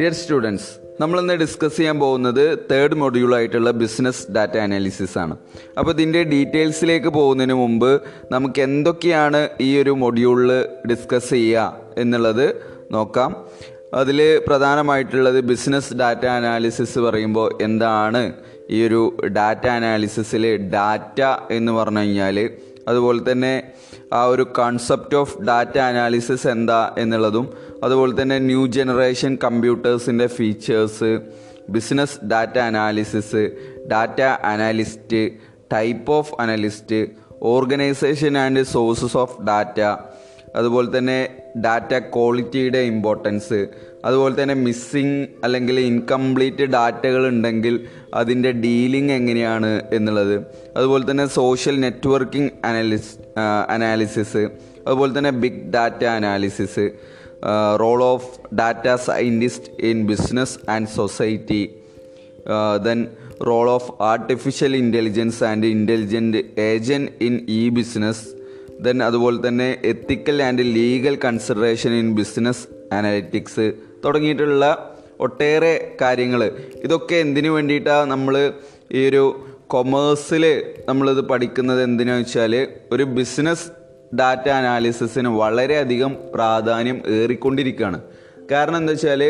Dear students നമ്മളിന്ന് discuss ചെയ്യാൻ പോകുന്നത് തേർഡ് മൊഡ്യൂളായിട്ടുള്ള ബിസിനസ് ഡാറ്റ അനാലിസിസ് ആണ്. അപ്പോൾ ഇതിന്റെ ഡീറ്റെയിൽസിലേക്ക് പോകുന്നതിന് മുമ്പ് നമുക്ക് എന്തൊക്കെയാണ് ഈ ഒരു മൊഡ്യൂളിൽ ഡിസ്കസ് ചെയ്യുക എന്നുള്ളത് നോക്കാം. അതിൽ പ്രധാനമായിട്ടുള്ളത് ബിസിനസ് ഡാറ്റ അനാലിസിസ് പറയുമ്പോൾ എന്താണ് ഈ ഒരു ഡാറ്റ അനാലിസിസിൽ ഡാറ്റ എന്ന് പറഞ്ഞു കഴിഞ്ഞാൽ അതുപോലെ തന്നെ ആ ഒരു കൺസെപ്റ്റ് ഓഫ് ഡാറ്റ അനാലിസിസ് എന്താ എന്നുള്ളതും അതുപോലെ തന്നെ new generation കമ്പ്യൂട്ടേഴ്സിന്റെ features business data analysis data analyst type of analyst organisation and sources of data അതുപോലെ തന്നെ ഡാറ്റ ക്വാളിറ്റിയുടെ ഇമ്പോർട്ടൻസ് അതുപോലെ തന്നെ മിസ്സിങ് അല്ലെങ്കിൽ ഇൻകംപ്ലീറ്റ് ഡാറ്റകൾ ഉണ്ടെങ്കിൽ അതിന്റെ ഡീലിംഗ് എങ്ങനെയാണ് എന്നുള്ളത് അതുപോലെ തന്നെ സോഷ്യൽ നെറ്റ്വർക്കിംഗ് അനാലിസ് അനാലിസിസ് അതുപോലെ തന്നെ big data analysis role of data scientist in business and society then role of artificial intelligence and intelligent agent in e business then അതുപോലെ തന്നെ ethical and legal consideration in business analytics തുടങ്ങിയിട്ടുള്ള ഒട്ടേറെ കാര്യങ്ങൾ ഇതൊക്കെ എന്തിനു വേണ്ടിയിട്ടാണ് നമ്മൾ ഈ ഒരു കൊമേഴ്സിൽ നമ്മളിത് പഠിക്കുന്നത് എന്തിനാ വെച്ചാൽ ഒരു ബിസിനസ് ഡാറ്റ അനാലിസിസിന് വളരെയധികം പ്രാധാന്യം ഏറിക്കൊണ്ടിരിക്കുകയാണ് കാരണം എന്താ വെച്ചാൽ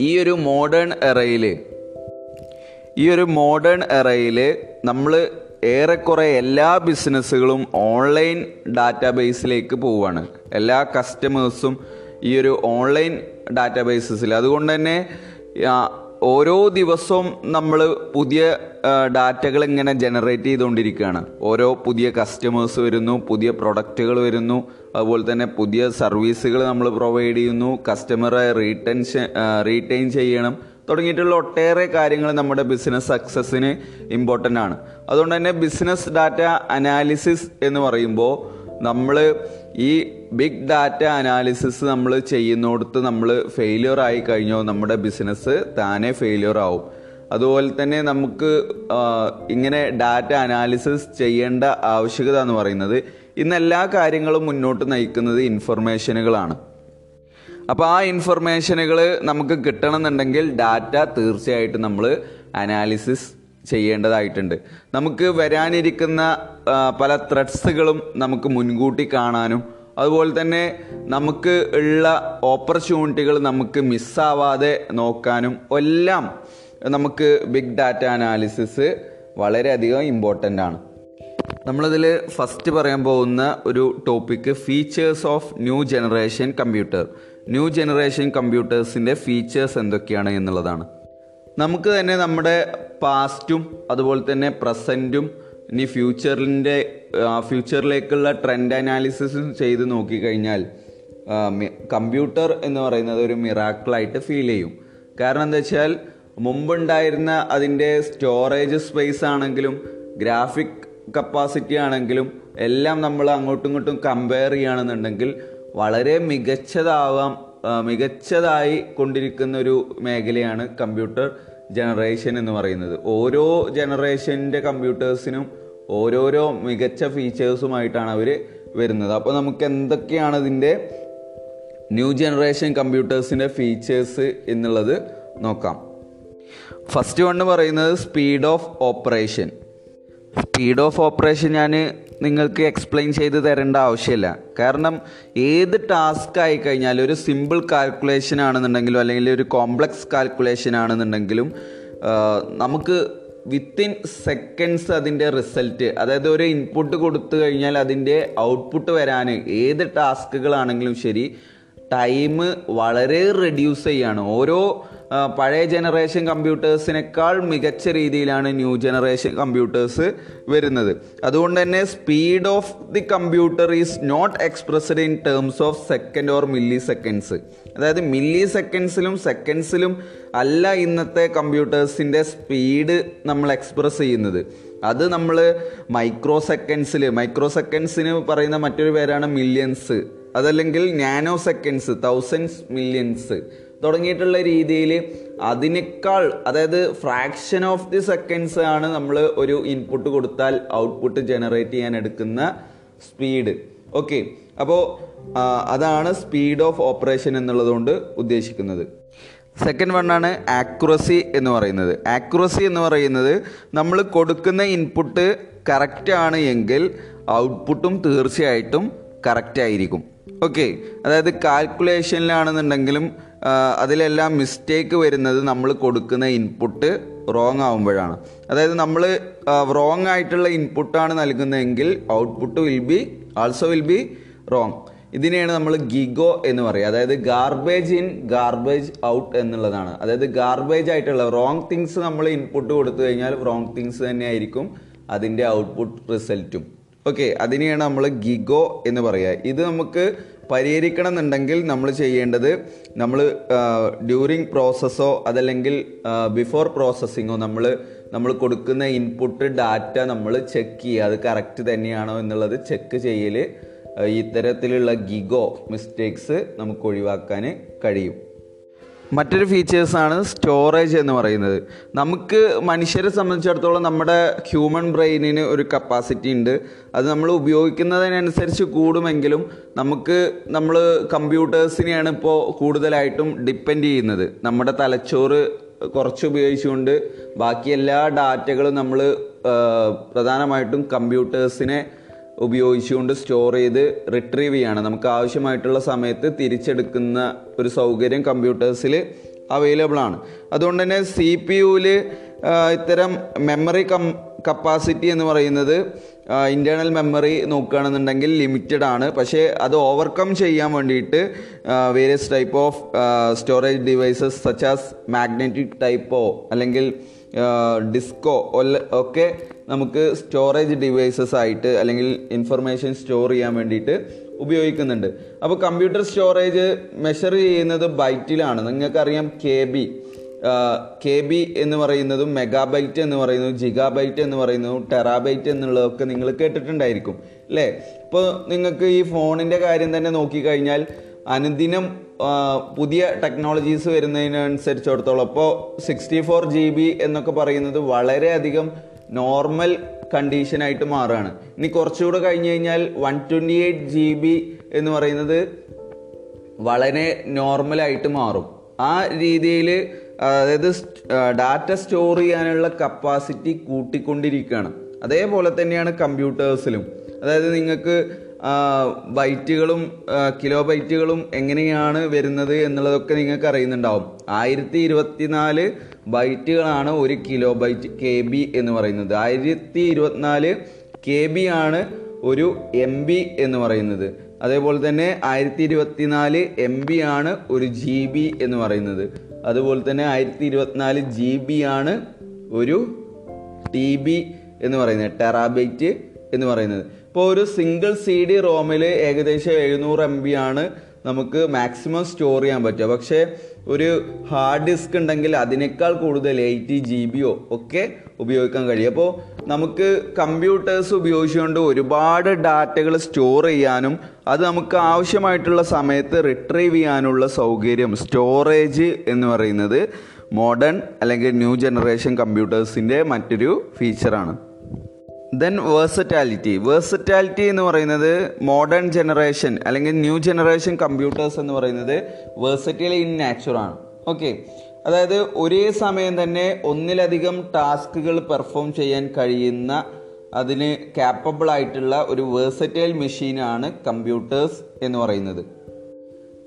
ഈ ഒരു മോഡേൺ എറയിൽ ഈ ഒരു മോഡേൺ എറയിൽ നമ്മൾ ഏറെക്കുറെ എല്ലാ ബിസിനസ്സുകളും ഓൺലൈൻ ഡാറ്റാബേസിലേക്ക് പോവുകയാണ്. എല്ലാ കസ്റ്റമേഴ്സും ഈ ഒരു ഓൺലൈൻ ഡാറ്റാബേസിൽ. അതുകൊണ്ട് തന്നെ ഓരോ ദിവസവും നമ്മൾ പുതിയ ഡാറ്റകൾ ഇങ്ങനെ ജനറേറ്റ് ചെയ്തുകൊണ്ടിരിക്കുകയാണ്. ഓരോ പുതിയ കസ്റ്റമേഴ്സ് വരുന്നു പുതിയ പ്രൊഡക്റ്റുകൾ വരുന്നു അതുപോലെ തന്നെ പുതിയ സർവീസുകൾ നമ്മൾ പ്രൊവൈഡ് ചെയ്യുന്നു കസ്റ്റമറെ റീറ്റൻഷൻ റീറ്റെയിൻ ചെയ്യണം തുടങ്ങിയിട്ടുള്ള ഒട്ടേറെ കാര്യങ്ങൾ നമ്മുടെ ബിസിനസ് സക്സസ്സിന് ഇമ്പോർട്ടന്റ് ആണ്. അതുകൊണ്ട് തന്നെ ബിസിനസ് ഡാറ്റ അനാലിസിസ് എന്ന് പറയുമ്പോൾ നമ്മൾ ഈ ബിഗ് ഡാറ്റ അനാലിസിസ് നമ്മൾ ചെയ്യുന്നിടത്ത് നമ്മൾ ഫെയിലിയർ ആയി കഴിഞ്ഞോ നമ്മുടെ ബിസിനസ് താനെ ഫെയിലിയർ ആവും. അതുപോലെ തന്നെ നമുക്ക് ഇങ്ങനെ ഡാറ്റ അനാലിസിസ് ചെയ്യേണ്ട ആവശ്യകത എന്ന് പറയുന്നത് ഇന്ന് എല്ലാ കാര്യങ്ങളും മുന്നോട്ട് നയിക്കുന്നത് ഇൻഫർമേഷനുകളാണ് അപ്പോൾ ആ ഇൻഫർമേഷനുകൾ നമുക്ക് കിട്ടണമെന്നുണ്ടെങ്കിൽ ഡാറ്റ തീർച്ചയായിട്ടും നമ്മൾ അനാലിസിസ് ചെയ്യേണ്ടതായിട്ടുണ്ട്. നമുക്ക് വരാനിരിക്കുന്ന പല ത്രെഡ്സുകളും നമുക്ക് മുൻകൂട്ടി കാണാനും അതുപോലെ തന്നെ നമുക്ക് ഉള്ള ഓപ്പർച്യൂണിറ്റികൾ നമുക്ക് മിസ്സാവാതെ നോക്കാനും എല്ലാം നമുക്ക് ബിഗ് ഡാറ്റ അനാലിസിസ് വളരെയധികം ഇമ്പോർട്ടന്റ് ആണ്. നമ്മളിതിൽ ഫസ്റ്റ് പറയാൻ പോകുന്ന ഒരു topic features of new generation computer new generation കമ്പ്യൂട്ടേഴ്സിന്റെ features എന്തൊക്കെയാണ് എന്നുള്ളതാണ്. നമുക്ക് തന്നെ നമ്മുടെ പാസ്റ്റും അതുപോലെ തന്നെ പ്രസന്റും ഇനി ഫ്യൂച്ചറിന്റെ ഫ്യൂച്ചറിലേക്കുള്ള ട്രെൻഡ് അനാലിസിസും ചെയ്ത് നോക്കിക്കഴിഞ്ഞാൽ കമ്പ്യൂട്ടർ എന്ന് പറയുന്നത് ഒരു മിറാക്കിളായിട്ട് ഫീൽ ചെയ്യും. കാരണം എന്താ വെച്ചാൽ മുമ്പുണ്ടായിരുന്ന അതിന്റെ സ്റ്റോറേജ് സ്പേസ് ആണെങ്കിലും ഗ്രാഫിക് കപ്പാസിറ്റി ആണെങ്കിലും എല്ലാം നമ്മൾ അങ്ങോട്ടും ഇങ്ങോട്ടും കമ്പയർ ചെയ്യുകയാണെന്നുണ്ടെങ്കിൽ വളരെ മികച്ചതാവാം മികച്ചതായി കൊണ്ടിരിക്കുന്ന ഒരു മേഖലയാണ് കമ്പ്യൂട്ടർ ജനറേഷൻ എന്ന് പറയുന്നത്. ഓരോ ജനറേഷന്റെ കമ്പ്യൂട്ടേഴ്സിനും ഓരോരോ മികച്ച ഫീച്ചേഴ്സുമായിട്ടാണ് അവർ വരുന്നത്. അപ്പോൾ നമുക്ക് എന്തൊക്കെയാണ് ഇതിന്റെ ന്യൂ ജനറേഷൻ കമ്പ്യൂട്ടേഴ്സിന്റെ ഫീച്ചേഴ്സ് എന്നുള്ളത് നോക്കാം. ഫസ്റ്റ് വൺ പറയുന്നത് speed of operation. Speed of operation ഞാൻ നിങ്ങൾക്ക് എക്സ്പ്ലെയിൻ ചെയ്ത് തരേണ്ട ആവശ്യമില്ല. കാരണം ഏത് ടാസ്ക് ആയി കഴിഞ്ഞാൽ ഒരു സിമ്പിൾ കാൽക്കുലേഷൻ ആണെന്നുണ്ടെങ്കിലും അല്ലെങ്കിൽ ഒരു കോംപ്ലക്സ് കാൽക്കുലേഷൻ ആണെന്നുണ്ടെങ്കിലും നമുക്ക് വിത്തിൻ സെക്കൻഡ്സ് അതിന്റെ റിസൾട്ട് അതായത് ഒരു ഇൻപുട്ട് കൊടുത്തു കഴിഞ്ഞാൽ അതിന്റെ ഔട്ട്പുട്ട് വരാൻ ഏത് ടാസ്കുകളാണെങ്കിലും ശരി ടൈം വളരെ റെഡ്യൂസ് ചെയ്യാണ്. ഓരോ പഴയ ജനറേഷൻ കമ്പ്യൂട്ടേഴ്സിനേക്കാൾ മികച്ച രീതിയിലാണ് ന്യൂ ജനറേഷൻ കമ്പ്യൂട്ടേഴ്സ് വരുന്നത്. അതുകൊണ്ട് തന്നെ speed of the computer is not expressed in terms of second or milliseconds അതായത് മില്ലി സെക്കൻഡ്സിലും സെക്കൻഡ്സിലും അല്ല ഇന്നത്തെ കമ്പ്യൂട്ടേഴ്സിന്റെ സ്പീഡ് നമ്മൾ എക്സ്പ്രസ് ചെയ്യുന്നത്. അത് നമ്മൾ മൈക്രോ സെക്കൻഡ്സിൽ മൈക്രോ സെക്കൻഡ്സിന് പറയുന്ന മറ്റൊരു പേരാണ് മില്യൺസ് അതല്ലെങ്കിൽ നാനോ സെക്കൻഡ്സ് തൗസൻഡ്സ് മില്യൺസ് തുടങ്ങിയിട്ടുള്ള രീതിയിൽ അതിനേക്കാൾ അതായത് ഫ്രാക്ഷൻ ഓഫ് ദി സെക്കൻഡ്സ് ആണ് നമ്മൾ ഒരു ഇൻപുട്ട് കൊടുത്താൽ ഔട്ട്പുട്ട് ജനറേറ്റ് ചെയ്യാൻ എടുക്കുന്ന സ്പീഡ് ഓക്കെ അപ്പോൾ അതാണ് സ്പീഡ് ഓഫ് ഓപ്പറേഷൻ എന്നുള്ളതുകൊണ്ട് ഉദ്ദേശിക്കുന്നത്. സെക്കൻഡ് വണ്ണാണ് ആക്യുറസി എന്ന് പറയുന്നത്. ആക്യുറസി എന്ന് പറയുന്നത് നമ്മൾ കൊടുക്കുന്ന ഇൻപുട്ട് കറക്റ്റ് ആണ് എങ്കിൽ ഔട്ട്പുട്ടും തീർച്ചയായിട്ടും കറക്റ്റ് ആയിരിക്കും. ഓക്കെ അതായത് കാൽക്കുലേഷനിലാണെന്നുണ്ടെങ്കിലും അതിലെല്ലാം മിസ്റ്റേക്ക് വരുന്നത് നമ്മൾ കൊടുക്കുന്ന ഇൻപുട്ട് റോങ് ആവുമ്പോഴാണ്. അതായത് നമ്മൾ റോങ് ആയിട്ടുള്ള ഇൻപുട്ടാണ് നൽകുന്നതെങ്കിൽ output will be also will be wrong ഇതിനെയാണ് നമ്മൾ ഗിഗോ എന്ന് പറയുക. അതായത് ഗാർബേജ് ഇൻ ഗാർബേജ് ഔട്ട് എന്നുള്ളതാണ്. അതായത് ഗാർബേജ് ആയിട്ടുള്ള റോങ് തിങ്സ് നമ്മൾ ഇൻപുട്ട് കൊടുത്തു കഴിഞ്ഞാൽ റോങ് തിങ്സ് തന്നെയായിരിക്കും അതിന്റെ ഔട്ട്പുട്ട് റിസൾട്ടും ഓക്കെ അതിനെയാണ് നമ്മൾ ഗിഗോ എന്ന് പറയുക ഇത് നമുക്ക് പരിഹരിക്കണം എന്നുണ്ടെങ്കിൽ നമ്മൾ ചെയ്യേണ്ടത് നമ്മൾ ഡ്യൂറിങ് പ്രോസസ്സോ അതല്ലെങ്കിൽ ബിഫോർ പ്രോസസ്സിങ്ങോ നമ്മൾ നമ്മൾ കൊടുക്കുന്ന ഇൻപുട്ട് ഡാറ്റ നമ്മൾ ചെക്ക് ചെയ്യുക. അത് കറക്റ്റ് തന്നെയാണോ എന്നുള്ളത് ചെക്ക് ചെയ്യൽ ഇത്തരത്തിലുള്ള ഗിഗോ മിസ്റ്റേക്സ് നമുക്ക് ഒഴിവാക്കാൻ കഴിയും. മറ്റൊരു ഫീച്ചേഴ്സാണ് സ്റ്റോറേജ് എന്ന് പറയുന്നത്. നമുക്ക് മനുഷ്യരെ സംബന്ധിച്ചിടത്തോളം നമ്മുടെ ഹ്യൂമൻ ബ്രെയിനിന് ഒരു കപ്പാസിറ്റി ഉണ്ട്. അത് നമ്മൾ ഉപയോഗിക്കുന്നതിനനുസരിച്ച് കൂടുമെങ്കിലും നമുക്ക് നമ്മൾ കമ്പ്യൂട്ടേഴ്സിനെയാണ് ഇപ്പോൾ കൂടുതലായിട്ടും ഡിപ്പെൻഡ് ചെയ്യുന്നത്. നമ്മുടെ തലച്ചോറ് കുറച്ച് ഉപയോഗിച്ചുകൊണ്ട് ബാക്കി എല്ലാ ഡാറ്റകളും നമ്മൾ പ്രധാനമായിട്ടും കമ്പ്യൂട്ടേഴ്സിനെ ഉപയോഗിച്ചുകൊണ്ട് സ്റ്റോർ ചെയ്ത് റിട്രീവ് ചെയ്യാണ്. നമുക്ക് ആവശ്യമായിട്ടുള്ള സമയത്ത് തിരിച്ചെടുക്കുന്ന ഒരു സൗകര്യം കമ്പ്യൂട്ടേഴ്സിൽ അവൈലബിൾ ആണ്. അതുകൊണ്ട് തന്നെ സി പി യുവിൽ ഇത്തരം മെമ്മറി കം കപ്പാസിറ്റി എന്ന് പറയുന്നത് ഇന്റേർണൽ മെമ്മറി നോക്കുകയാണെന്നുണ്ടെങ്കിൽ ലിമിറ്റഡ് ആണ്. പക്ഷേ അത് ഓവർകം ചെയ്യാൻ വേണ്ടിയിട്ട് various type of storage devices such as magnetic ടൈപ്പോ അല്ലെങ്കിൽ ഡിസ്കോ ഒക്കെ നമുക്ക് സ്റ്റോറേജ് ഡിവൈസസ് ആയിട്ട് അല്ലെങ്കിൽ ഇൻഫർമേഷൻ സ്റ്റോർ ചെയ്യാൻ വേണ്ടിയിട്ട് ഉപയോഗിക്കുന്നുണ്ട്. അപ്പോൾ കമ്പ്യൂട്ടർ സ്റ്റോറേജ് മെഷർ ചെയ്യുന്നത് ബൈറ്റിലാണ് നിങ്ങൾക്കറിയാം കെ ബി കെ ബി എന്ന് പറയുന്നതും മെഗാബൈറ്റ് എന്ന് പറയുന്നതും ജിഗാബൈറ്റ് എന്ന് പറയുന്നതും ടെറാബൈറ്റ് എന്നുള്ളതൊക്കെ നിങ്ങൾ കേട്ടിട്ടുണ്ടായിരിക്കും. അല്ലേ? ഇപ്പോൾ നിങ്ങൾക്ക് ഈ ഫോണിന്റെ കാര്യം തന്നെ നോക്കിക്കഴിഞ്ഞാൽ അനുദിനം പുതിയ ടെക്നോളജീസ് വരുന്നതിനനുസരിച്ചിടത്തോളം ഇപ്പോൾ സിക്സ്റ്റി ഫോർ ജി ബി എന്നൊക്കെ പറയുന്നത് വളരെയധികം നോർമൽ കണ്ടീഷനായിട്ട് മാറുകയാണ് ഇനി കുറച്ചുകൂടെ കഴിഞ്ഞ് കഴിഞ്ഞാൽ one twenty eight G B എന്ന് പറയുന്നത് വളരെ നോർമലായിട്ട് മാറും. ആ രീതിയിൽ അതായത് ഡാറ്റ സ്റ്റോർ ചെയ്യാനുള്ള കപ്പാസിറ്റി കൂട്ടിക്കൊണ്ടിരിക്കുകയാണ്. അതേപോലെ തന്നെയാണ് കമ്പ്യൂട്ടേഴ്സിലും അതായത് നിങ്ങൾക്ക് ബൈറ്റുകളും കിലോ ബൈറ്റുകളും എങ്ങനെയാണ് വരുന്നത് എന്നുള്ളതൊക്കെ നിങ്ങൾക്ക് അറിയുന്നുണ്ടാവും ആയിരത്തി ഇരുപത്തിനാല് ബൈറ്റുകളാണ് ഒരു കിലോ ബൈറ്റ് കെ ബി എന്ന് പറയുന്നത്. ആയിരത്തി ഇരുപത്തിനാല് കെ ബി ആണ് ഒരു എം ബി എന്ന് പറയുന്നത്. അതേപോലെ തന്നെ ആയിരത്തി ഇരുപത്തിനാല് എം ബി ആണ് ഒരു ജി ബി എന്ന് പറയുന്നത്. അതുപോലെ തന്നെ ആയിരത്തി ഇരുപത്തിനാല് ജി ബി ആണ് ഒരു ടി ബി എന്ന് പറയുന്നത്. ടെറാബൈറ്റ് എന്ന് പറയുന്നത്. ഇപ്പോൾ ഒരു സിംഗിൾ സി ഡി റോമിൽ ഏകദേശം എഴുന്നൂറ് എം ബി ആണ് നമുക്ക് മാക്സിമം സ്റ്റോർ ചെയ്യാൻ പറ്റുക. പക്ഷേ ഒരു ഹാർഡ് ഡിസ്ക് ഉണ്ടെങ്കിൽ അതിനേക്കാൾ കൂടുതൽ എയ്റ്റി ജി ബിയോ ഒക്കെ ഉപയോഗിക്കാൻ കഴിയും. അപ്പോൾ നമുക്ക് കമ്പ്യൂട്ടേഴ്സ് ഉപയോഗിച്ചുകൊണ്ട് ഒരുപാട് ഡാറ്റകൾ സ്റ്റോർ ചെയ്യാനും അത് നമുക്ക് ആവശ്യമായിട്ടുള്ള സമയത്ത് റിട്രീവ് ചെയ്യാനുള്ള സൗകര്യം സ്റ്റോറേജ് എന്ന് പറയുന്നത് മോഡേൺ അല്ലെങ്കിൽ ന്യൂ ജനറേഷൻ കമ്പ്യൂട്ടേഴ്സിന്റെ മറ്റൊരു ഫീച്ചറാണ് ദെൻ വേഴ്സറ്റാലിറ്റി വേഴ്സറ്റാലിറ്റി എന്ന് പറയുന്നത് മോഡേൺ ജനറേഷൻ അല്ലെങ്കിൽ ന്യൂ ജനറേഷൻ കമ്പ്യൂട്ടേഴ്സ് എന്ന് പറയുന്നത് വേഴ്സറ്റൈൽ ഇൻ നാച്ചുറാണ് ഓക്കെ അതായത് ഒരേ സമയം തന്നെ ഒന്നിലധികം ടാസ്കുകൾ പെർഫോം ചെയ്യാൻ കഴിയുന്ന അതിന് ക്യാപ്പബിൾ ആയിട്ടുള്ള ഒരു വേഴ്സറ്റൈൽ മെഷീനാണ് കമ്പ്യൂട്ടേഴ്സ് എന്ന് പറയുന്നത്.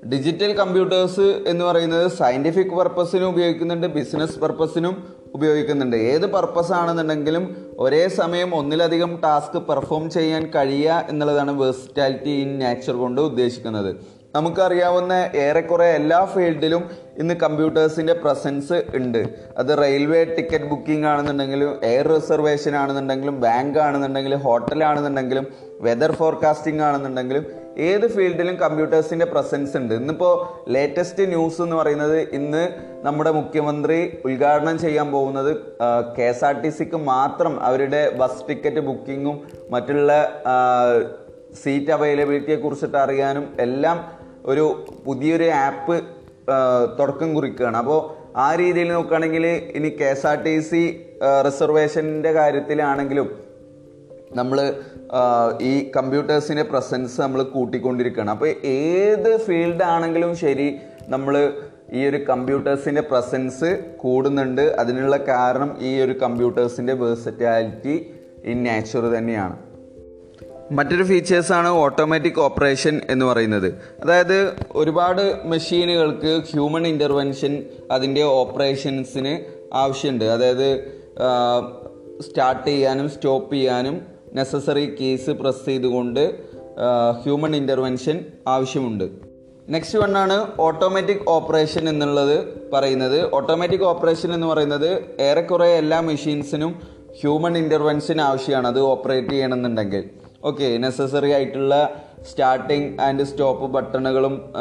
ഡിജിറ്റൽ കമ്പ്യൂട്ടേഴ്സ് എന്ന് പറയുന്നത് സയന്റിഫിക് പർപ്പസിനും ഉപയോഗിക്കുന്നുണ്ട് ബിസിനസ് പർപ്പസിനും ഉപയോഗിക്കുന്നുണ്ട്. ഏത് പർപ്പസ് ആണെന്നുണ്ടെങ്കിലും ഒരേ സമയം ഒന്നിലധികം ടാസ്ക് പെർഫോം ചെയ്യാൻ കഴിയുക എന്നുള്ളതാണ് വേഴ്സിറ്റാലിറ്റി ഇൻ നേച്ചർ കൊണ്ട് ഉദ്ദേശിക്കുന്നത്. നമുക്കറിയാവുന്ന ഏറെക്കുറെ എല്ലാ ഫീൽഡിലും ഇന്ന് കമ്പ്യൂട്ടേഴ്സിന്റെ പ്രസൻസ് ഉണ്ട്. അത് റെയിൽവേ ടിക്കറ്റ് ബുക്കിംഗ് ആണെന്നുണ്ടെങ്കിലും എയർ റിസർവേഷൻ ആണെന്നുണ്ടെങ്കിലും ബാങ്ക് ആണെന്നുണ്ടെങ്കിലും ഹോട്ടൽ ആണെന്നുണ്ടെങ്കിലും വെതർ ഫോർകാസ്റ്റിംഗ് ആണെന്നുണ്ടെങ്കിലും ഏത് ഫീൽഡിലും കമ്പ്യൂട്ടേഴ്സിന്റെ പ്രസൻസ് ഉണ്ട്. ഇന്നിപ്പോൾ ലേറ്റസ്റ്റ് ന്യൂസ് എന്ന് പറയുന്നത് ഇന്ന് നമ്മുടെ മുഖ്യമന്ത്രി ഉദ്ഘാടനം ചെയ്യാൻ പോകുന്നത് കെ എസ് ആർ ടി സിക്ക് മാത്രം അവരുടെ ബസ് ടിക്കറ്റ് ബുക്കിങ്ങും മറ്റുള്ള സീറ്റ് അവൈലബിലിറ്റിയെ കുറിച്ചിട്ട് അറിയാനും എല്ലാം ഒരു പുതിയൊരു ആപ്പ് തുടക്കം കുറിക്കുകയാണ്. അപ്പോൾ ആ രീതിയിൽ നോക്കുകയാണെങ്കിൽ ഇനി K S R T C റിസർവേഷന്റെ കാര്യത്തിലാണെങ്കിലും നമ്മൾ ഈ കമ്പ്യൂട്ടേഴ്സിന്റെ പ്രസൻസ് നമ്മൾ കൂട്ടിക്കൊണ്ടിരിക്കുകയാണ്. അപ്പോൾ ഏത് ഫീൽഡ് ആണെങ്കിലും ശരി നമ്മൾ ഈ ഒരു കമ്പ്യൂട്ടേഴ്സിന്റെ പ്രസൻസ് കൂടുന്നുണ്ട്. അതിനുള്ള കാരണം ഈ ഒരു കമ്പ്യൂട്ടേഴ്സിന്റെ വേഴ്സറ്റാലിറ്റി ഇൻ നാച്ചുർ തന്നെയാണ്. മറ്റൊരു ഫീച്ചേഴ്സാണ് ഓട്ടോമാറ്റിക് ഓപ്പറേഷൻ എന്ന് പറയുന്നത്. അതായത് ഒരുപാട് മെഷീനുകൾക്ക് ഹ്യൂമൻ ഇന്റർവെൻഷൻ അതിന്റെ ഓപ്പറേഷൻസിന് ആവശ്യമുണ്ട്. അതായത് സ്റ്റാർട്ട് ചെയ്യാനും സ്റ്റോപ്പ് ചെയ്യാനും നെസസറി കേസ് പ്രസ് ചെയ്തുകൊണ്ട് ഹ്യൂമൻ ഇന്റർവെൻഷൻ ആവശ്യമുണ്ട്. നെക്സ്റ്റ് വണ്ണാണ് ഓട്ടോമാറ്റിക് ഓപ്പറേഷൻ എന്നുള്ളത് പറയുന്നത്. ഓട്ടോമാറ്റിക് ഓപ്പറേഷൻ എന്ന് പറയുന്നത് ഏറെക്കുറെ എല്ലാ മെഷീൻസിനും ഹ്യൂമൻ ഇന്റർവെൻഷൻ ആവശ്യമാണ്. അത് ഓപ്പറേറ്റ് ചെയ്യണമെന്നുണ്ടെങ്കിൽ. ഓക്കെ നെസസറി ആയിട്ടുള്ള സ്റ്റാർട്ടിങ് ആൻഡ് സ്റ്റോപ്പ് ബട്ടണുകളും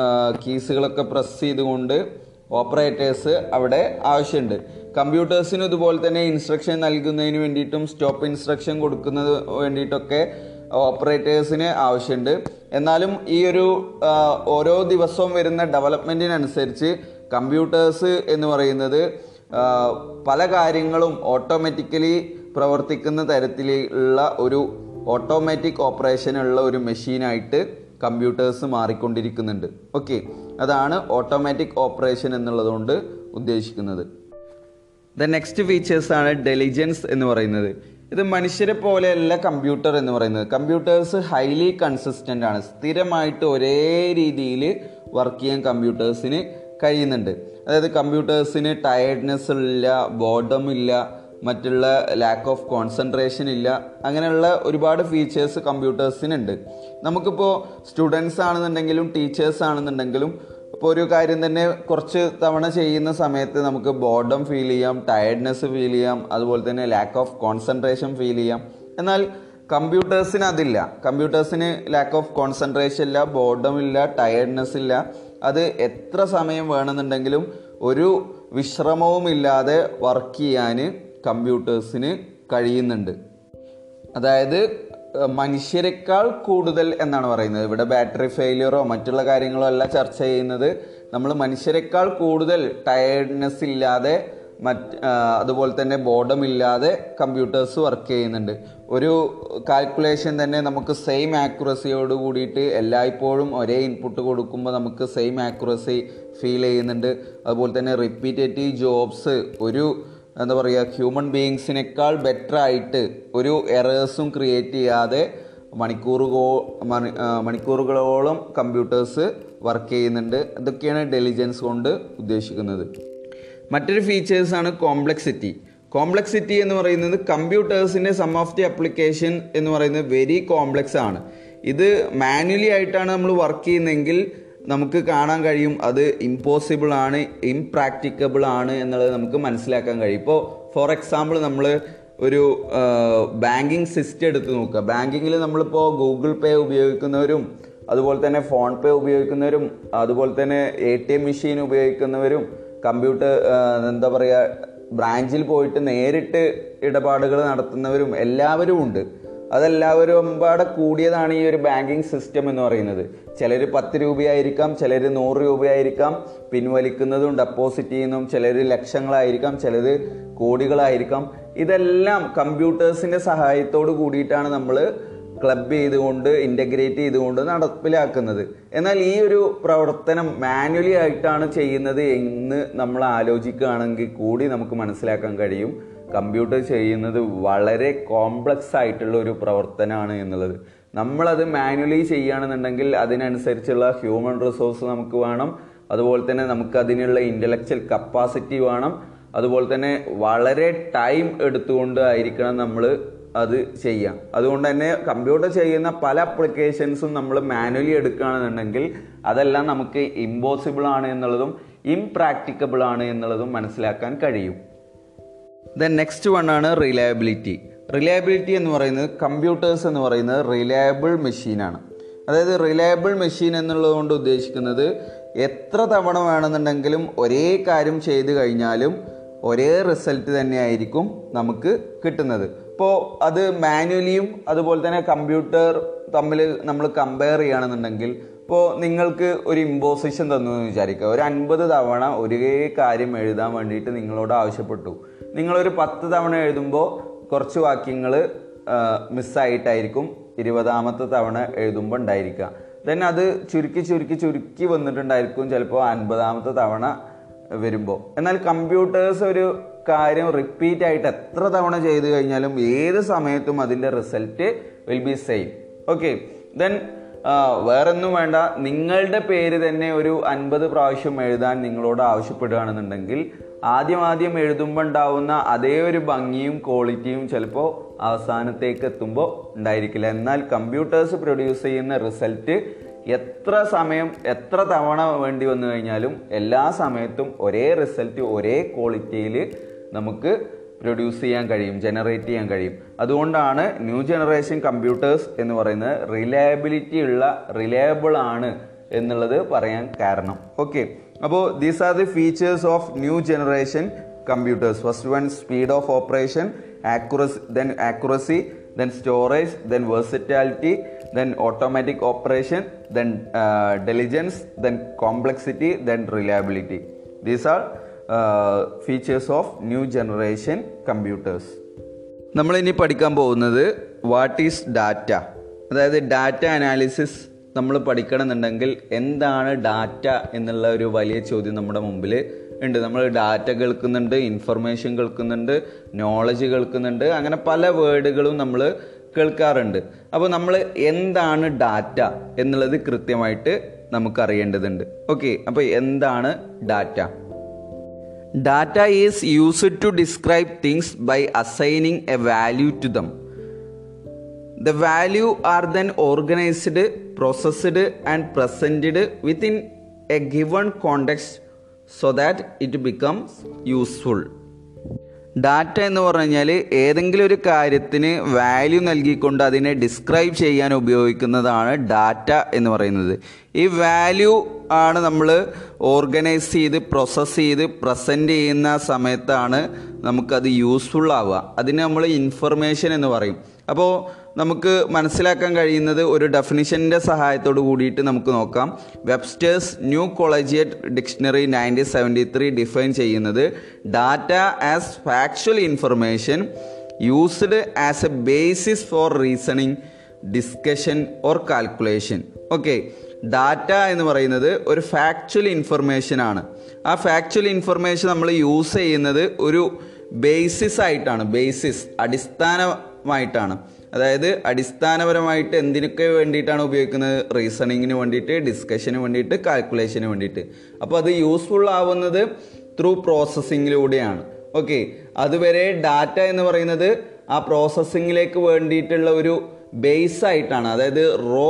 കീസുകളൊക്കെ പ്രസ് ചെയ്തുകൊണ്ട് ഓപ്പറേറ്റേഴ്സ് അവിടെ ആവശ്യമുണ്ട്. കമ്പ്യൂട്ടേഴ്സിന് ഇതുപോലെ തന്നെ ഇൻസ്ട്രക്ഷൻ നൽകുന്നതിന് വേണ്ടിയിട്ടും സ്റ്റോപ്പ് ഇൻസ്ട്രക്ഷൻ കൊടുക്കുന്നത് വേണ്ടിയിട്ടൊക്കെ ഓപ്പറേറ്റേഴ്സിന് ആവശ്യമുണ്ട്. എന്നാലും ഈ ഒരു ഓരോ ദിവസവും വരുന്ന ഡെവലപ്മെന്റിനനുസരിച്ച് കമ്പ്യൂട്ടേഴ്സ് എന്ന് പറയുന്നത് പല കാര്യങ്ങളും ഓട്ടോമാറ്റിക്കലി പ്രവർത്തിക്കുന്ന തരത്തിലുള്ള ഒരു ഓട്ടോമാറ്റിക് ഓപ്പറേഷനുള്ള ഒരു മെഷീനായിട്ട് കമ്പ്യൂട്ടേഴ്സ് മാറിക്കൊണ്ടിരിക്കുന്നുണ്ട്. ഓക്കെ അതാണ് ഓട്ടോമാറ്റിക് ഓപ്പറേഷൻ എന്നുള്ളതുകൊണ്ട് ഉദ്ദേശിക്കുന്നത്. ദ നെക്സ്റ്റ് ഫീച്ചേഴ്സാണ് ഡെലിജൻസ് എന്ന് പറയുന്നത്. ഇത് മനുഷ്യരെ പോലെയല്ല കമ്പ്യൂട്ടർ എന്ന് പറയുന്നത്. കമ്പ്യൂട്ടേഴ്സ് ഹൈലി കൺസിസ്റ്റന്റ് ആണ്. സ്ഥിരമായിട്ട് ഒരേ രീതിയിൽ വർക്ക് ചെയ്യാൻ കമ്പ്യൂട്ടേഴ്സിന് കഴിയുന്നുണ്ട്. അതായത് കമ്പ്യൂട്ടേഴ്സിന് ടയർഡ്നെസ് ഇല്ല ബോർഡം ഇല്ല മറ്റുള്ള ലാക്ക് ഓഫ് കോൺസെൻട്രേഷൻ ഇല്ല അങ്ങനെയുള്ള ഒരുപാട് ഫീച്ചേഴ്സ് കമ്പ്യൂട്ടേഴ്സിനുണ്ട് നമുക്കിപ്പോൾ സ്റ്റുഡൻസ് ആണെന്നുണ്ടെങ്കിലും ടീച്ചേഴ്സ് ആണെന്നുണ്ടെങ്കിലും ഇപ്പോൾ ഒരു കാര്യം തന്നെ കുറച്ച് തവണ ചെയ്യുന്ന സമയത്ത് നമുക്ക് ബോർഡം ഫീൽ ചെയ്യാം ടയർഡ്നെസ് ഫീൽ ചെയ്യാം അതുപോലെ തന്നെ ലാക്ക് ഓഫ് കോൺസെൻട്രേഷൻ ഫീൽ ചെയ്യാം. എന്നാൽ കമ്പ്യൂട്ടേഴ്സിന് അതില്ല. കമ്പ്യൂട്ടേഴ്സിന് ലാക്ക് ഓഫ് കോൺസെൻട്രേഷൻ ഇല്ല ബോർഡം ഇല്ല ടയർഡ്നെസ് ഇല്ല. അത് എത്ര സമയം വേണമെന്നുണ്ടെങ്കിലും ഒരു വിശ്രമവുമില്ലാതെ വർക്ക് ചെയ്യാൻ കമ്പ്യൂട്ടേഴ്സിന് കഴിയുന്നുണ്ട്. അതായത് മനുഷ്യരെക്കാൾ കൂടുതൽ എന്നാണ് പറയുന്നത്. ഇവിടെ ബാറ്ററി ഫെയിലിയറോ മറ്റുള്ള കാര്യങ്ങളോ അല്ല ചർച്ച ചെയ്യുന്നത്. നമ്മൾ മനുഷ്യരെക്കാൾ കൂടുതൽ ടയേർഡ്നെസ് ഇല്ലാതെ മറ്റ് അതുപോലെ തന്നെ ബോർഡം ഇല്ലാതെ കമ്പ്യൂട്ടേഴ്സ് വർക്ക് ചെയ്യുന്നുണ്ട്. ഒരു കാൽക്കുലേഷൻ തന്നെ നമുക്ക് സെയിം ആക്യുറസിയോട് കൂടിയിട്ട് എല്ലായ്പ്പോഴും ഒരേ ഇൻപുട്ട് കൊടുക്കുമ്പോൾ നമുക്ക് സെയിം ആക്യുറസി ഫീൽ ചെയ്യുന്നുണ്ട്. അതുപോലെ തന്നെ റിപ്പീറ്റേറ്റീവ് ജോബ്സ് ഒരു എന്താ പറയുക ഹ്യൂമൻ ബീയിങ്സിനേക്കാൾ ബെറ്റർ ആയിട്ട് ഒരു എറേഴ്സും ക്രിയേറ്റ് ചെയ്യാതെ മണിക്കൂറുകോ മണി മണിക്കൂറുകളോളം കമ്പ്യൂട്ടേഴ്സ് വർക്ക് ചെയ്യുന്നുണ്ട്. ഇതൊക്കെയാണ് ഡെലിജൻസ് കൊണ്ട് ഉദ്ദേശിക്കുന്നത്. മറ്റൊരു ഫീച്ചേഴ്സാണ് കോംപ്ലക്സിറ്റി കോംപ്ലക്സിറ്റി എന്ന് പറയുന്നത് കമ്പ്യൂട്ടേഴ്സിന്റെ സം ഓഫ് ദി അപ്ലിക്കേഷൻ എന്ന് പറയുന്നത് വെരി കോംപ്ലക്സ് ആണ്. ഇത് മാനുവലി ആയിട്ടാണ് നമ്മൾ വർക്ക് ചെയ്യുന്നതെങ്കിൽ നമുക്ക് കാണാൻ കഴിയും അത് ഇമ്പോസിബിൾ ആണ് ഇംപ്രാക്ടിക്കബിൾ ആണ് എന്നുള്ളത് നമുക്ക് മനസ്സിലാക്കാൻ കഴിയും. ഇപ്പോൾ ഫോർ എക്സാമ്പിൾ നമ്മൾ ഒരു ബാങ്കിങ് സിസ്റ്റം എടുത്ത് നോക്കുക. ബാങ്കിങ്ങിൽ നമ്മളിപ്പോൾ ഗൂഗിൾ പേ ഉപയോഗിക്കുന്നവരും അതുപോലെ തന്നെ ഫോൺ പേ ഉപയോഗിക്കുന്നവരും അതുപോലെ തന്നെ എ ടി എം മെഷീൻ ഉപയോഗിക്കുന്നവരും കമ്പ്യൂട്ടർ എന്താ പറയുക ബ്രാഞ്ചിൽ പോയിട്ട് നേരിട്ട് ഇടപാടുകൾ നടത്തുന്നവരും എല്ലാവരും ഉണ്ട്. അതെല്ലാവരും പാടെ കൂടിയതാണ് ഈ ഒരു ബാങ്കിങ് സിസ്റ്റം എന്ന് പറയുന്നത്. ചിലർ പത്ത് രൂപയായിരിക്കാം ചിലർ നൂറ് രൂപയായിരിക്കാം പിൻവലിക്കുന്നതും ഡെപ്പോസിറ്റ് ചെയ്യുന്നതും ചിലർ ലക്ഷങ്ങളായിരിക്കാം ചിലർ കോടികളായിരിക്കാം. ഇതെല്ലാം കമ്പ്യൂട്ടേഴ്സിന്റെ സഹായത്തോട് കൂടിയിട്ടാണ് നമ്മൾ ക്ലബ് ചെയ്തുകൊണ്ട് ഇന്റഗ്രേറ്റ് ചെയ്തുകൊണ്ട് നടപ്പിലാക്കുന്നത്. എന്നാൽ ഈ ഒരു പ്രവർത്തനം മാനുവലി ആയിട്ടാണ് ചെയ്യുന്നത് എന്ന് നമ്മൾ ആലോചിക്കുകയാണെങ്കിൽ കൂടി നമുക്ക് മനസ്സിലാക്കാൻ കഴിയും. കമ്പ്യൂട്ടർ ചെയ്യുന്നത് വളരെ കോംപ്ലക്സ് ആയിട്ടുള്ള ഒരു പ്രവർത്തനമാണ് എന്നുള്ളത്. നമ്മളത് മാനുവലി ചെയ്യുകയാണെന്നുണ്ടെങ്കിൽ അതിനനുസരിച്ചുള്ള ഹ്യൂമൻ റിസോഴ്സ് നമുക്ക് വേണം. അതുപോലെ തന്നെ നമുക്ക് അതിനുള്ള ഇന്റലക്ച്വൽ കപ്പാസിറ്റി വേണം. അതുപോലെ തന്നെ വളരെ ടൈം എടുത്തുകൊണ്ട് ആയിരിക്കണം നമ്മൾ അത് ചെയ്യാം. അതുകൊണ്ട് തന്നെ കമ്പ്യൂട്ടർ ചെയ്യുന്ന പല അപ്ലിക്കേഷൻസും നമ്മൾ മാനുവലി എടുക്കുകയാണെന്നുണ്ടെങ്കിൽ അതെല്ലാം നമുക്ക് ഇമ്പോസിബിൾ ആണ് എന്നുള്ളതും ഇംപ്രാക്ടിക്കബിൾ ആണ് എന്നുള്ളതും മനസ്സിലാക്കാൻ കഴിയും. ദെൻ നെക്സ്റ്റ് വൺ ആണ് റിലയബിലിറ്റി റിലയബിലിറ്റി എന്ന് പറയുന്നത് കമ്പ്യൂട്ടേഴ്സ് എന്ന് പറയുന്നത് റിലയബിൾ മെഷീനാണ് അതായത് റിലയബിൾ മെഷീൻ എന്നുള്ളത് കൊണ്ട് ഉദ്ദേശിക്കുന്നത് എത്ര തവണ വേണമെന്നുണ്ടെങ്കിലും ഒരേ കാര്യം ചെയ്ത് കഴിഞ്ഞാലും ഒരേ റിസൾട്ട് തന്നെയായിരിക്കും നമുക്ക് കിട്ടുന്നത്. ഇപ്പോൾ അത് മാനുവലിയും അതുപോലെ തന്നെ കമ്പ്യൂട്ടർ തമ്മിൽ നമ്മൾ കമ്പയർ ചെയ്യുകയാണെന്നുണ്ടെങ്കിൽ ഇപ്പോൾ നിങ്ങൾക്ക് ഒരു ഇമ്പോസിഷൻ തന്നു എന്ന് വിചാരിക്കുക. ഒരു അൻപത് തവണ ഒരേ കാര്യം എഴുതാൻ വേണ്ടിയിട്ട് നിങ്ങളോട് ആവശ്യപ്പെട്ടു. നിങ്ങളൊരു പത്ത് തവണ എഴുതുമ്പോൾ കുറച്ച് വാക്യങ്ങൾ മിസ്സായിട്ടായിരിക്കും ഇരുപതാമത്തെ തവണ എഴുതുമ്പോൾ ഉണ്ടായിരിക്കുക. ദെൻ അത് ചുരുക്കി ചുരുക്കി ചുരുക്കി വന്നിട്ടുണ്ടായിരിക്കും ചിലപ്പോൾ അൻപതാമത്തെ തവണ വരുമ്പോൾ എന്നാൽ കമ്പ്യൂട്ടേഴ്സ് ഒരു കാര്യം റിപ്പീറ്റ് ആയിട്ട് എത്ര തവണ ചെയ്തു കഴിഞ്ഞാലും ഏത് സമയത്തും അതിന്റെ result will be same okay then വേറൊന്നും വേണ്ട. നിങ്ങളുടെ പേര് തന്നെ ഒരു അൻപത് പ്രാവശ്യം എഴുതാൻ നിങ്ങളോട് ആവശ്യപ്പെടുകയാണെന്നുണ്ടെങ്കിൽ ആദ്യം ആദ്യം എഴുതുമ്പോൾ ഉണ്ടാവുന്ന അതേ ഒരു ഭംഗിയും ക്വാളിറ്റിയും ചിലപ്പോൾ അവസാനത്തേക്ക് എത്തുമ്പോൾ ഉണ്ടായിരിക്കില്ല. എന്നാൽ കമ്പ്യൂട്ടേഴ്സ് പ്രൊഡ്യൂസ് ചെയ്യുന്ന റിസൾട്ട് എത്ര സമയം എത്ര തവണ വേണ്ടി വന്നു കഴിഞ്ഞാലും എല്ലാ സമയത്തും ഒരേ റിസൾട്ട് ഒരേ ക്വാളിറ്റിയിൽ നമുക്ക് പ്രൊഡ്യൂസ് ചെയ്യാൻ കഴിയും ജനറേറ്റ് ചെയ്യാൻ കഴിയും. അതുകൊണ്ടാണ് ന്യൂ ജനറേഷൻ കമ്പ്യൂട്ടേഴ്സ് എന്ന് പറയുന്നത് റിലയബിലിറ്റി ഉള്ള റിലയബിൾ ആണ് എന്നുള്ളത് പറയാൻ കാരണം. ഓക്കെ അപ്പോൾ these are the features of new generation computers first one speed of operation accuracy then accuracy then storage then versatility then automatic operation then diligence then complexity then reliability these are features of new generation computers നമ്മളിനി പഠിക്കാൻ പോകുന്നത് what is data അതായത് data analysis നമ്മൾ പഠിക്കണമെന്നുണ്ടെങ്കിൽ എന്താണ് data എന്നുള്ള ഒരു വലിയ ചോദ്യം നമ്മുടെ മുമ്പിൽ ഉണ്ട്. നമ്മൾ ഡാറ്റ കേൾക്കുന്നുണ്ട് ഇൻഫർമേഷൻ കേൾക്കുന്നുണ്ട് നോളജ് കേൾക്കുന്നുണ്ട് അങ്ങനെ പല വേർഡുകളും നമ്മൾ കേൾക്കാറുണ്ട്. അപ്പോൾ നമ്മൾ എന്താണ് ഡാറ്റ എന്നുള്ളത് കൃത്യമായിട്ട് നമുക്കറിയേണ്ടതുണ്ട്. ഓക്കെ അപ്പോൾ എന്താണ് data Data is used to describe things by assigning a value to them. The value are then organized, processed, and presented within a given context so that it becomes useful. Data എന്ന് പറഞ്ഞു കഴിഞ്ഞാൽ ഏതെങ്കിലും ഒരു കാര്യത്തിന് value നൽകിക്കൊണ്ട് അതിനെ describe ചെയ്യാൻ ഉപയോഗിക്കുന്നതാണ് ഡാറ്റ എന്ന് പറയുന്നത്. ഈ വാല്യൂ ആണ് നമ്മൾ ഓർഗനൈസ് ചെയ്ത് പ്രോസസ്സ് ചെയ്ത് പ്രസന്റ് ചെയ്യുന്ന സമയത്താണ് നമുക്കത് യൂസ്ഫുൾ ആവുക. അതിന് നമ്മൾ ഇൻഫർമേഷൻ എന്ന് പറയും. അപ്പോൾ നമുക്ക് മനസ്സിലാക്കാൻ കഴിയുന്നത് ഒരു ഡെഫിനിഷന്റെ സഹായത്തോട് കൂടിയിട്ട് നമുക്ക് നോക്കാം. Webster's new collegiate dictionary nineteen seventy three define ചെയ്യുന്നത് data as factual information used as a basis for reasoning discussion or calculation okay data എന്ന് പറയുന്നത് ഒരു ഫാക്ച്വൽ ഇൻഫർമേഷൻ ആണ്. ആ ഫാക്ച്വൽ ഇൻഫർമേഷൻ നമ്മൾ യൂസ് ചെയ്യുന്നത് ഒരു ബേസിസ് ആയിട്ടാണ്. ബേസിസ് അടിസ്ഥാനമായിട്ടാണ്. അതായത് അടിസ്ഥാനപരമായിട്ട് എന്തിനൊക്കെ വേണ്ടിയിട്ടാണ് ഉപയോഗിക്കുന്നത്? റീസണിങ്ങിന് വേണ്ടിയിട്ട് ഡിസ്കഷന് വേണ്ടിയിട്ട് കാൽക്കുലേഷന് വേണ്ടിയിട്ട്. അപ്പോൾ അത് യൂസ്ഫുൾ ആവുന്നത് ത്രൂ പ്രോസസ്സിങ്ങിലൂടെയാണ് ഓക്കെ അതുവരെ ഡാറ്റ എന്ന് പറയുന്നത് ആ പ്രോസസ്സിങ്ങിലേക്ക് വേണ്ടിയിട്ടുള്ള ഒരു ബേസ് ആയിട്ടാണ്. അതായത് റോ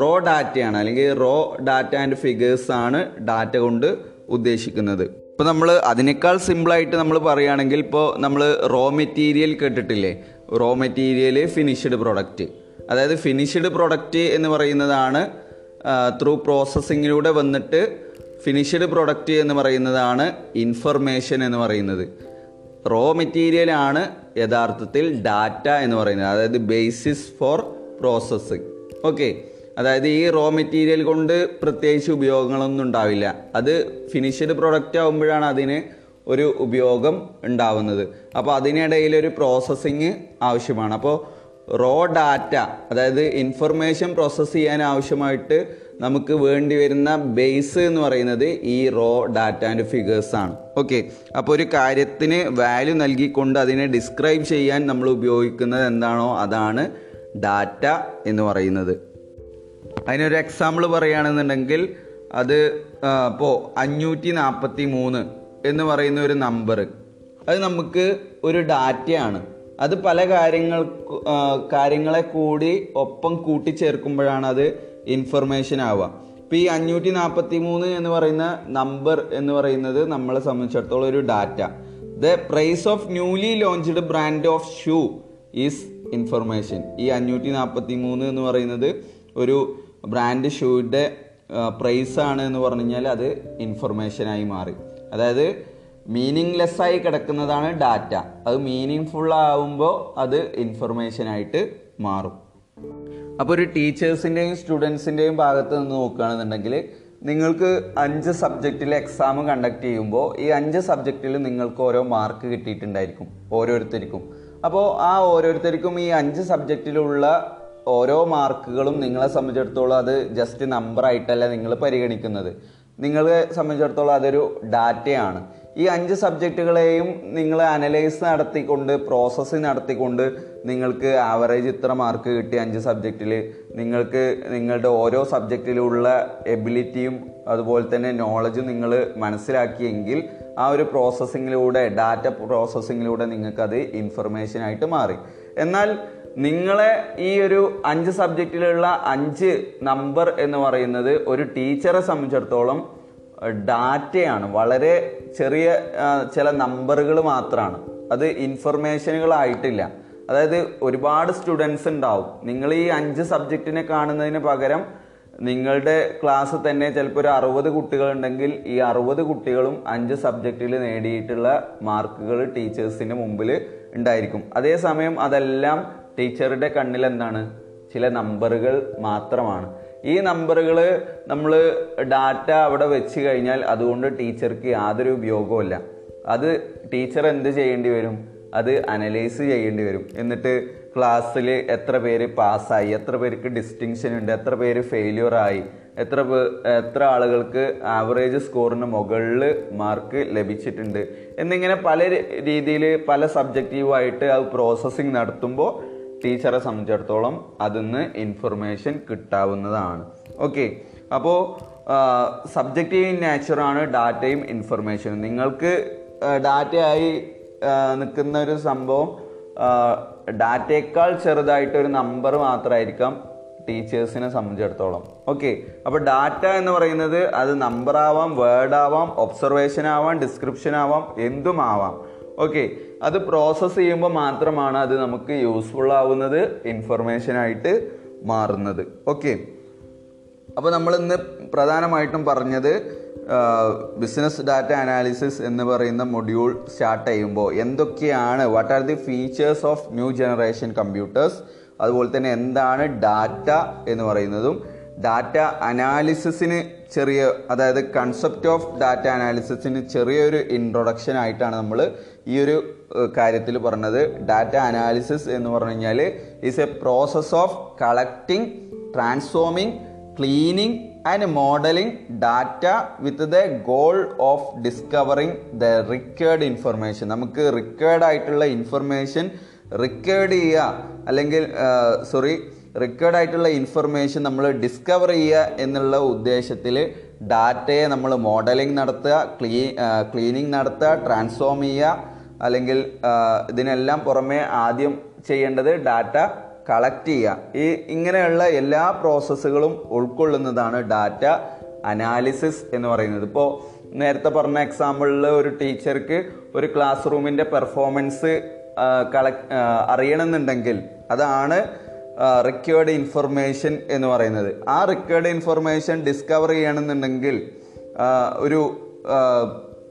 റോ ഡാറ്റയാണ് അല്ലെങ്കിൽ റോ ഡാറ്റ ആൻഡ് ഫിഗേഴ്സ് ആണ് ഡാറ്റ കൊണ്ട് ഉദ്ദേശിക്കുന്നത്. ഇപ്പോൾ നമ്മൾ അതിനേക്കാൾ സിമ്പിളായിട്ട് നമ്മൾ പറയുകയാണെങ്കിൽ ഇപ്പോൾ നമ്മൾ റോ മെറ്റീരിയൽ കേട്ടിട്ടില്ലേ? റോ മെറ്റീരിയൽ ഫിനിഷ്ഡ് പ്രൊഡക്റ്റ് അതായത് ഫിനിഷ്ഡ് പ്രൊഡക്റ്റ് എന്ന് പറയുന്നതാണ് ത്രൂ പ്രോസസ്സിങ്ങിലൂടെ വന്നിട്ട് ഫിനിഷ്ഡ് പ്രൊഡക്റ്റ് എന്ന് പറയുന്നതാണ് ഇൻഫർമേഷൻ എന്ന് പറയുന്നത്. റോ മെറ്റീരിയലാണ് യഥാർത്ഥത്തിൽ ഡാറ്റ എന്ന് പറയുന്നത്. അതായത് ബേസിസ് ഫോർ പ്രോസസ്സിങ് ഓക്കെ അതായത് ഈ റോ മെറ്റീരിയൽ കൊണ്ട് പ്രത്യേകിച്ച് ഉപയോഗങ്ങളൊന്നും ഉണ്ടാവില്ല. അത് ഫിനിഷ്ഡ് പ്രോഡക്റ്റ് ആകുമ്പോഴാണ് അതിന് ഒരു ഉപയോഗം ഉണ്ടാവുന്നത്. അപ്പോൾ അതിനിടയിൽ ഒരു പ്രോസസ്സിങ് ആവശ്യമാണ്. അപ്പോൾ റോ ഡാറ്റ അതായത് ഇൻഫർമേഷൻ പ്രോസസ്സ് ചെയ്യാൻ ആവശ്യമായിട്ട് നമുക്ക് വേണ്ടി വരുന്ന ബേസ് എന്ന് പറയുന്നത് ഈ റോ ഡാറ്റ ആൻഡ് ഫിഗേഴ്സ് ആണ്. ഓക്കെ അപ്പോൾ ഒരു കാര്യത്തിന് വാല്യൂ നൽകിക്കൊണ്ട് അതിനെ ഡിസ്ക്രൈബ് ചെയ്യാൻ നമ്മൾ ഉപയോഗിക്കുന്നത് എന്താണോ അതാണ് ഡാറ്റ എന്ന് പറയുന്നത്. അതിനൊരു എക്സാമ്പിൾ പറയുകയാണെന്നുണ്ടെങ്കിൽ അത് ഇപ്പോൾ അഞ്ഞൂറ്റി നാൽപ്പത്തി മൂന്ന് എന്ന് പറയുന്ന ഒരു നമ്പർ അത് നമുക്ക് ഒരു ഡാറ്റയാണ് അത് പല കാര്യങ്ങൾ കാര്യങ്ങളെ കൂടി ഒപ്പം കൂട്ടിച്ചേർക്കുമ്പോഴാണ് അത് ഇൻഫർമേഷൻ ആവുക. ഇപ്പം ഈ അഞ്ഞൂറ്റി നാൽപ്പത്തി മൂന്ന് എന്ന് പറയുന്ന നമ്പർ എന്ന് പറയുന്നത് നമ്മളെ സംബന്ധിച്ചിടത്തോളം ഒരു data the price of newly launched brand of shoe is information ഈ അഞ്ഞൂറ്റി നാൽപ്പത്തി മൂന്ന് എന്ന് പറയുന്നത് ഒരു ബ്രാൻഡ് ഷൂയുടെ പ്രൈസ് ആണ് എന്ന് പറഞ്ഞു കഴിഞ്ഞാൽ അത് ഇൻഫർമേഷനായി മാറി. അതായത് മീനിങ്ലെസ് ആയി കിടക്കുന്നതാണ് ഡാറ്റ അത് മീനിങ് ഫുൾ ആവുമ്പോൾ അത് ഇൻഫർമേഷൻ ആയിട്ട് മാറും. അപ്പോൾ ഒരു ടീച്ചേഴ്സിന്റെയും സ്റ്റുഡൻസിന്റെയും ഭാഗത്ത് നിന്ന് നോക്കുകയാണെന്നുണ്ടെങ്കിൽ നിങ്ങൾക്ക് അഞ്ച് സബ്ജക്റ്റിൽ എക്സാം കണ്ടക്ട് ചെയ്യുമ്പോൾ ഈ അഞ്ച് സബ്ജക്റ്റിൽ നിങ്ങൾക്ക് ഓരോ മാർക്ക് കിട്ടിയിട്ടുണ്ടായിരിക്കും ഓരോരുത്തർക്കും. അപ്പോൾ ആ ഓരോരുത്തർക്കും ഈ അഞ്ച് സബ്ജക്റ്റിലുള്ള ഓരോ മാർക്കുകളും നിങ്ങളെ സംബന്ധിച്ചിടത്തോളം അത് ജസ്റ്റ് നമ്പറായിട്ടല്ല നിങ്ങൾ പരിഗണിക്കുന്നത്. നിങ്ങളെ സംബന്ധിച്ചിടത്തോളം അതൊരു ഡാറ്റയാണ്. ഈ അഞ്ച് സബ്ജക്റ്റുകളെയും നിങ്ങൾ അനലൈസ് നടത്തിക്കൊണ്ട് പ്രോസസ്സ് നടത്തിക്കൊണ്ട് നിങ്ങൾക്ക് ആവറേജ് ഇത്ര മാർക്ക് കിട്ടി അഞ്ച് സബ്ജക്റ്റിൽ നിങ്ങൾക്ക് നിങ്ങളുടെ ഓരോ സബ്ജക്റ്റിലുള്ള എബിലിറ്റിയും അതുപോലെ തന്നെ നോളജും നിങ്ങൾ മനസ്സിലാക്കിയെങ്കിൽ ആ ഒരു പ്രോസസ്സിങ്ങിലൂടെ ഡാറ്റ പ്രോസസ്സിങ്ങിലൂടെ നിങ്ങൾക്കത് ഇൻഫർമേഷൻ ആയിട്ട് മാറി. എന്നാൽ നിങ്ങളെ ഈ ഒരു അഞ്ച് സബ്ജക്റ്റിലുള്ള അഞ്ച് നമ്പർ എന്ന് പറയുന്നത് ഒരു ടീച്ചറെ സംബന്ധിച്ചിടത്തോളം ഡാറ്റയാണ്. വളരെ ചെറിയ ചില നമ്പറുകൾ മാത്രമാണ് അത് ഇൻഫർമേഷനുകളായിട്ടില്ല. അതായത് ഒരുപാട് സ്റ്റുഡൻസ് ഉണ്ടാവും. നിങ്ങൾ ഈ അഞ്ച് സബ്ജക്റ്റിനെ കാണുന്നതിന് പകരം നിങ്ങളുടെ ക്ലാസ് തന്നെ ചിലപ്പോൾ ഒരു അറുപത് കുട്ടികളുണ്ടെങ്കിൽ ഈ അറുപത് കുട്ടികളും അഞ്ച് സബ്ജക്റ്റിൽ നേടിയിട്ടുള്ള മാർക്കുകൾ ടീച്ചേഴ്സിന്റെ മുമ്പിൽ ഉണ്ടായിരിക്കും. അതേസമയം അതെല്ലാം ടീച്ചറുടെ കണ്ണിൽ എന്താണ്? ചില നമ്പറുകൾ മാത്രമാണ്. ഈ നമ്പറുകൾ നമ്മൾ ഡാറ്റ അവിടെ വെച്ച് കഴിഞ്ഞാൽ അതുകൊണ്ട് ടീച്ചർക്ക് യാതൊരു ഉപയോഗവുമില്ല. അത് ടീച്ചർ എന്ത് ചെയ്യേണ്ടി വരും? അത് അനലൈസ് ചെയ്യേണ്ടി വരും. എന്നിട്ട് ക്ലാസ്സിൽ എത്ര പേര് പാസ്സായി എത്ര പേർക്ക് ഡിസ്റ്റിങ്ഷൻ ഉണ്ട് എത്ര പേര് ഫെയിലിയർ ആയി എത്ര എത്ര ആളുകൾക്ക് ആവറേജ് സ്കോറിന് മുകളിൽ മാർക്ക് ലഭിച്ചിട്ടുണ്ട്. എന്നിങ്ങനെ പല രീതിയിൽ പല സബ്ജക്റ്റീവായിട്ട് അത് പ്രോസസ്സിങ് നടത്തുമ്പോൾ ടീച്ചറെ സംബന്ധിച്ചിടത്തോളം അതിന്ന് ഇൻഫർമേഷൻ കിട്ടാവുന്നതാണ്. ഓക്കെ അപ്പോൾ സബ്ജക്റ്റീവ് നേച്ചറാണ് ഡാറ്റയും ഇൻഫർമേഷനും നിങ്ങൾക്ക് ഡാറ്റയായി നിൽക്കുന്ന ഒരു സംഭവം ഡാറ്റയേക്കാൾ ചെറുതായിട്ട് ഒരു നമ്പർ മാത്രമായിരിക്കാം ടീച്ചേഴ്സിനെ സംബന്ധിച്ചിടത്തോളം. ഓക്കെ അപ്പോൾ ഡാറ്റ എന്ന് പറയുന്നത് അത് നമ്പർ ആവാം വേർഡ് ആവാം ഒബ്സർവേഷൻ ആവാം ഡിസ്ക്രിപ്ഷൻ ആവാം എന്തും ആവാം ഓക്കെ അത് പ്രോസസ്സ് ചെയ്യുമ്പോൾ മാത്രമാണ് അത് നമുക്ക് യൂസ്ഫുൾ ആവുന്നത് ഇൻഫർമേഷൻ ആയിട്ട് മാറുന്നത്. ഓക്കെ അപ്പോൾ നമ്മൾ ഇന്ന് പ്രധാനമായിട്ടും പറഞ്ഞത് ബിസിനസ് ഡാറ്റ അനാലിസിസ് എന്ന് പറയുന്ന മൊഡ്യൂൾ സ്റ്റാർട്ട് ചെയ്യുമ്പോൾ എന്തൊക്കെയാണ് what are the features of new generation computers അതുപോലെ തന്നെ എന്താണ് ഡാറ്റ എന്ന് പറയുന്നതും ഡാറ്റ അനാലിസിസിന് ചെറിയ അതായത് കൺസെപ്റ്റ് ഓഫ് ഡാറ്റ അനാലിസിസിന് ചെറിയൊരു ഇൻട്രൊഡക്ഷൻ ആയിട്ടാണ് നമ്മൾ ഈ ഒരു കാര്യത്തിൽ പറഞ്ഞത് ഡാറ്റ അനാലിസിസ് എന്ന് പറഞ്ഞു കഴിഞ്ഞാൽ is a process of collecting transforming cleaning and modeling data with the goal of discovering the required information നമുക്ക് റിക്കേർഡ് ആയിട്ടുള്ള ഇൻഫർമേഷൻ റിക്കേർഡ് ചെയ്യുക അല്ലെങ്കിൽ സോറി റിക്കേർഡ് ആയിട്ടുള്ള ഇൻഫർമേഷൻ നമ്മൾ ഡിസ്കവർ ചെയ്യുക എന്നുള്ള ഉദ്ദേശത്തിൽ ഡാറ്റയെ നമ്മൾ മോഡലിംഗ് നടത്തുക ക്ലീ ക്ലീനിങ് നടത്തുക ട്രാൻസ്ഫോം ചെയ്യുക അല്ലെങ്കിൽ ഇതിനെല്ലാം പുറമെ ആദ്യം ചെയ്യേണ്ടത് ഡാറ്റ കളക്ട് ചെയ്യുക. ഈ ഇങ്ങനെയുള്ള എല്ലാ പ്രോസസ്സുകളും ഉൾക്കൊള്ളുന്നതാണ് ഡാറ്റ അനാലിസിസ് എന്ന് പറയുന്നത്. ഇപ്പോൾ നേരത്തെ പറഞ്ഞ എക്സാമ്പിളിൽ ഒരു ടീച്ചർക്ക് ഒരു ക്ലാസ് റൂമിന്റെ പെർഫോമൻസ് കളക്ട് അറിയണമെന്നുണ്ടെങ്കിൽ അതാണ് റിക്വേർഡ് ഇൻഫർമേഷൻ എന്ന് പറയുന്നത്. ആ റിക്വേർഡ് ഇൻഫർമേഷൻ ഡിസ്കവർ ചെയ്യണമെന്നുണ്ടെങ്കിൽ ഒരു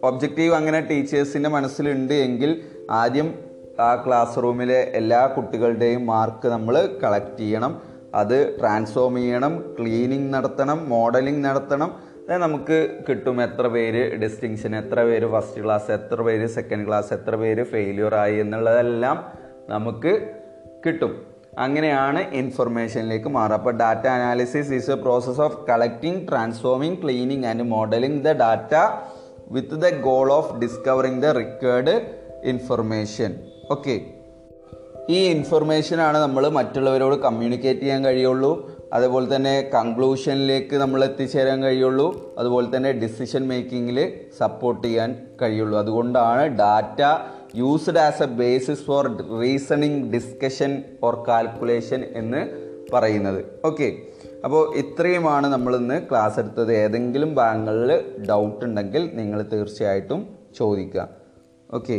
ഒബ്ജക്റ്റീവ് അങ്ങനെ ടീച്ചേഴ്സിന്റെ മനസ്സിലുണ്ട് എങ്കിൽ ആദ്യം ആ ക്ലാസ് റൂമിലെ എല്ലാ കുട്ടികളുടെയും മാർക്ക് നമ്മൾ കളക്ട് ചെയ്യണം. അത് ട്രാൻസ്ഫോം ചെയ്യണം ക്ലീനിങ് നടത്തണം മോഡലിംഗ് നടത്തണം. നമുക്ക് കിട്ടും എത്ര പേര് ഡിസ്റ്റിങ്ഷൻ എത്ര പേര് ഫസ്റ്റ് ക്ലാസ് എത്ര പേര് സെക്കൻഡ് ക്ലാസ് എത്ര പേര് ഫെയിലിയർ ആയി എന്നുള്ളതെല്ലാം നമുക്ക് കിട്ടും. അങ്ങനെയാണ് ഇൻഫർമേഷനിലേക്ക് മാറുക. അപ്പോൾ data analysis is a process of collecting transforming cleaning and modelling the data with the goal of discovering the required information okay ഈ ഇൻഫർമേഷനാണ് നമ്മൾ മറ്റുള്ളവരോട് കമ്മ്യൂണിക്കേറ്റ് ചെയ്യാൻ കഴിയുള്ളൂ. അതുപോലെ തന്നെ കൺക്ലൂഷനിലേക്ക് നമ്മൾ എത്തിച്ചേരാൻ കഴിയുള്ളൂ. അതുപോലെ തന്നെ ഡിസിഷൻ മേക്കിങ്ങിൽ സപ്പോർട്ട് ചെയ്യാൻ കഴിയുള്ളൂ. അതുകൊണ്ടാണ് data used as a basis for reasoning discussion or calculation എന്ന് പറയുന്നത്. ഓക്കെ അപ്പോൾ ഇത്രയുമാണ് നമ്മൾ ഇന്ന് ക്ലാസ് എടുത്തത്. ഏതെങ്കിലും ഭാഗങ്ങളിൽ ഡൗട്ട് ഉണ്ടെങ്കിൽ നിങ്ങൾ തീർച്ചയായിട്ടും ചോദിക്കുക. ഓക്കെ